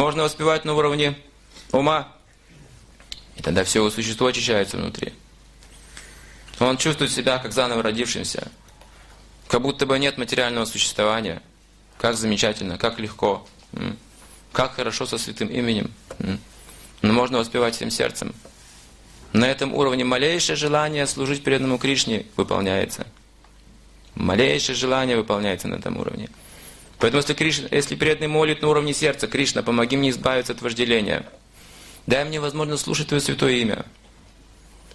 Можно воспевать на уровне ума. И тогда все его существо очищается внутри. Он чувствует себя как заново родившимся. Как будто бы нет материального существования. Как замечательно, как легко. Как хорошо со святым именем. Но можно воспевать всем сердцем. На этом уровне малейшее желание служить преданному Кришне выполняется. Малейшее желание выполняется на этом уровне. Поэтому если, Кришна, если преданный молит на уровне сердца, Кришна, помоги мне избавиться от вожделения. Дай мне возможность слушать Твое святое имя.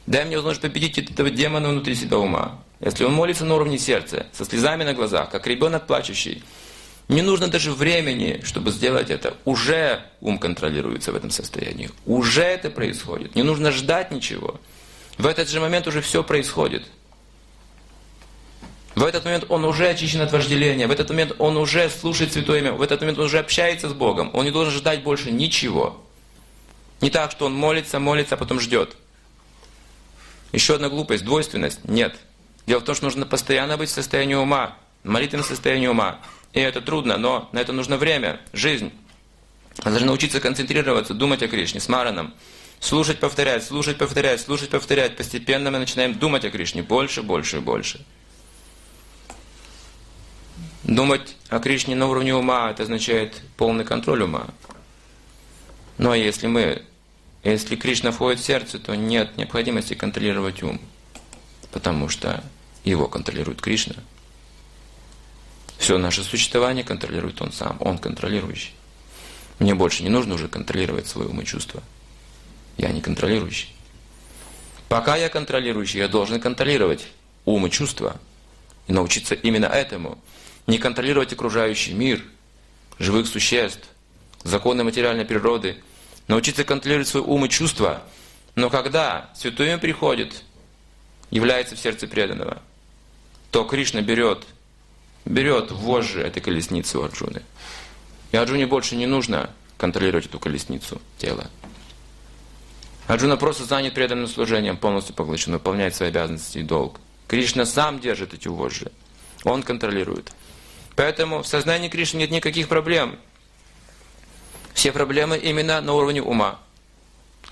Дай мне возможность победить этого демона внутри себя ума. Если он молится на уровне сердца, со слезами на глазах, как ребенок плачущий, не нужно даже времени, чтобы сделать это. Уже ум контролируется в этом состоянии. Уже это происходит. Не нужно ждать ничего. В этот же момент уже все происходит. В этот момент он уже очищен от вожделения. В этот момент он уже слушает Святое Имя. В этот момент он уже общается с Богом. Он не должен ждать больше ничего. Не так, что он молится, молится, а потом ждет. Еще одна глупость, двойственность. Нет. Дело в том, что нужно постоянно быть в состоянии ума, молитвенном состоянии ума. И это трудно, но на это нужно время, жизнь. Мы должны научиться концентрироваться, думать о Кришне с Мараном. Слушать, повторять, слушать, повторять, слушать, повторять. Постепенно мы начинаем думать о Кришне больше, больше и больше. Думать о Кришне на уровне ума, это означает полный контроль ума. Но если мы, если Кришна входит в сердце, то нет необходимости контролировать ум, потому что его контролирует Кришна. Все наше существование контролирует Он сам, Он контролирующий. Мне больше не нужно уже контролировать свои умы и чувства. Я не контролирующий. Пока я контролирующий, я должен контролировать ум и чувства. И научиться именно этому. Не контролировать окружающий мир, живых существ, законы материальной природы. Научиться контролировать свой ум и чувства. Но когда Святое Имя приходит, является в сердце преданного, то Кришна берет берет вожжи этой колесницы у Арджуны. И Арджуне больше не нужно контролировать эту колесницу тела. Арджуна просто занят преданным служением, полностью поглощен, выполняет свои обязанности и долг. Кришна сам держит эти вожжи. Он контролирует. Поэтому в сознании Кришны нет никаких проблем. Все проблемы именно на уровне ума.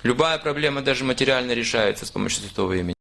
Любая проблема, даже материально, решается с помощью святого имени.